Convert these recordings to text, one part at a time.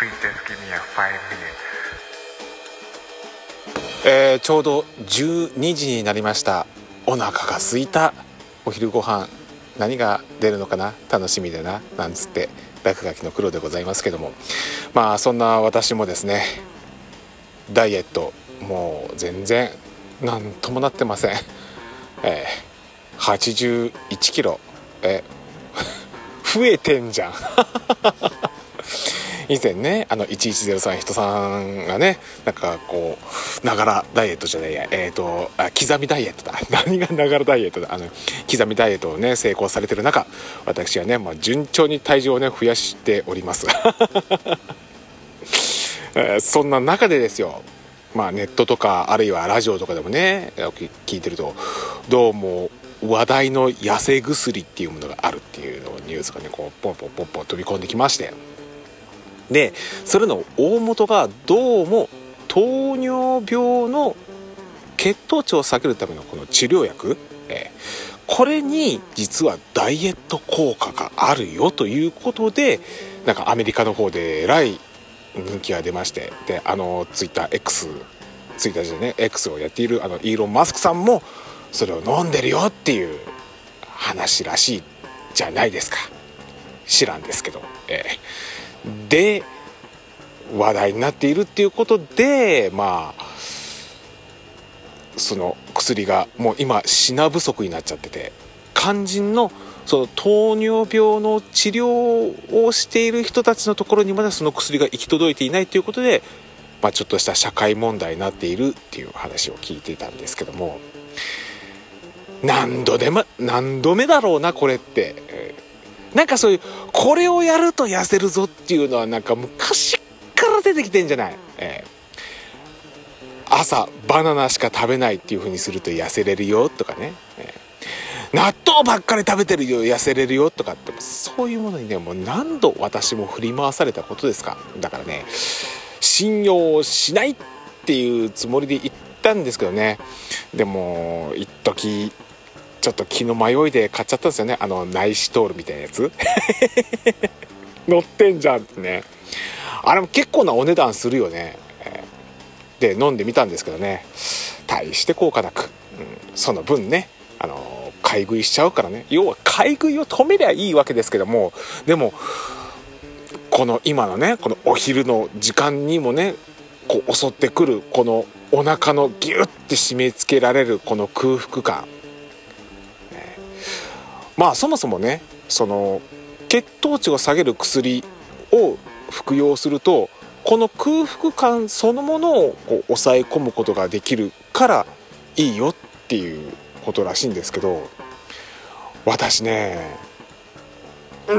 Please just give me a five minute. えーちょうど12時になりました。お腹が空いた。お昼ご飯何が出るのかな？楽しみだな。なんつって落書きの黒でございますけども。まあそんな私もですねダイエットもう全然なんともなってません。えー、81キロ。え増えてんじゃん。以前ねあの1103人さんがねなんかこうながらダイエットじゃないやえっ、とあ刻みダイエットだ。何がながらダイエットだ。あの刻みダイエットをね成功されてる中私はね、まあ、順調に体重をね増やしております。えーそんな中でですよまあネットとかあるいはラジオとかでもね聞いてるとどうも話題の痩せ薬っていうものがあるっていうのニュースがねこうポンポンポンポン飛び込んできましてでそれの大元がどうも糖尿病の血糖値を下げるためのこの治療薬、えーこれに実はダイエット効果があるよということでなんかアメリカの方でえらい人気が出ましてであのツイッター X ツイッターじゃね X をやっているあのイーロン・マスクさんもそれを飲んでるよっていう話らしいじゃないですか。知らんですけど、えー。で話題になっているっていうことでまあその薬がもう今品不足になっちゃってて肝心のその糖尿病の治療をしている人たちのところにまだその薬が行き届いていないということで、まあ、ちょっとした社会問題になっているっていう話を聞いていたんですけども何度でも何度目だろうなこれって、なんかそういうこれをやると痩せるぞっていうのはなんか昔から出てきてんじゃない、えー朝バナナしか食べないっていう風にすると痩せれるよとかね、えー納豆ばっかり食べてるよ痩せれるよとかってそういうものにねもう何度私も振り回されたことですか？だからね信用しないっていうつもりで言ったんですけどね。でも一時ちょっと気の迷いで買っちゃったんですよね。あのナイシトールみたいなやつ。乗ってんじゃんってね。あれも結構なお値段するよね、で飲んでみたんですけどね。大して効果なく、うん。その分ね。あの買い食いしちゃうからね。要は買い食いを止めりゃいいわけですけども。でもこの今のねこのお昼の時間にもねこう襲ってくるこのお腹のギュッて締め付けられるこの空腹感。まあそもそもねその血糖値を下げる薬を服用するとこの空腹感そのものをこう抑え込むことができるからいいよっていうことらしいんですけど私ね違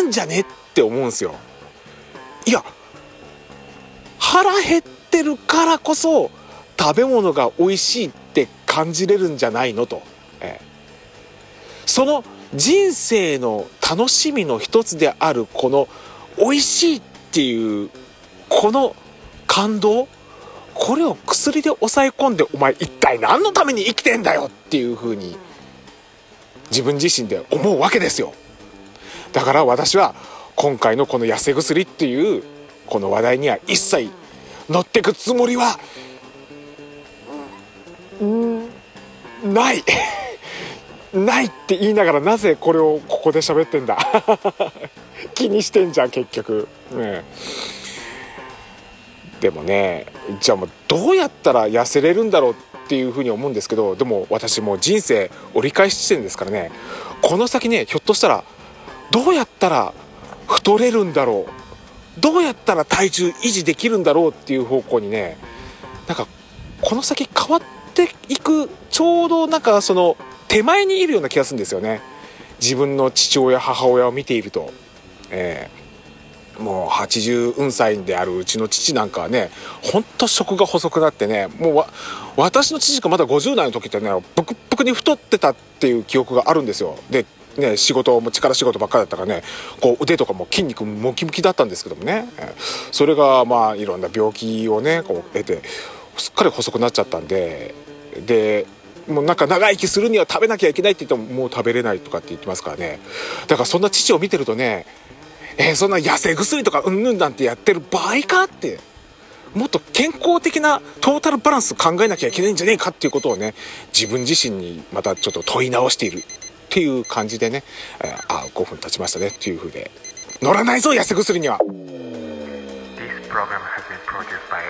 うんじゃねって思うんですよ。いや腹減ってるからこそ食べ物が美味しいって感じれるんじゃないのと、ええ。その人生の楽しみの一つであるこの美味しいっていうこの感動これを薬で抑え込んでお前一体何のために生きてんだよっていう風に自分自身で思うわけですよ。だから私は今回のこの痩せ薬っていうこの話題には一切乗ってくつもりはうん。ないないって言いながらなぜこれをここで喋ってんだ。気にしてんじゃん結局。ね。でもねじゃあもうどうやったら痩せれるんだろうっていうふうに思うんですけどでも私もう人生折り返し地点ですからね。この先ねひょっとしたらどうやったら太れるんだろう。どうやったら体重維持できるんだろうっていう方向にねなんかこの先変わっていくちょうどなんかその手前にいるような気がするんですよね。自分の父親母親を見ていると、ええもう80歳であるうちの父なんかはねほんと食が細くなってねもうわ私の父がまだ50代の時ってねブクブクに太ってたっていう記憶があるんですよ。でね、仕事も力仕事ばっかりだったからねこう腕とかも筋肉ムキムキだったんですけどもね。それがまあいろんな病気をねこう得てすっかり細くなっちゃったんででもうなんか長生きするには食べなきゃいけないって言ってももう食べれないとかって言ってますからね。だからそんな父を見てるとねえーそんな痩せ薬とかうんぬんなんてやってる場合かって。もっと健康的なトータルバランス考えなきゃいけないんじゃねえかっていうことをね自分自身にまたちょっと問い直しているっていう感じでね、えーあ5分経ちましたねっていう風で。乗らないぞ痩せ薬には。This program has been produced by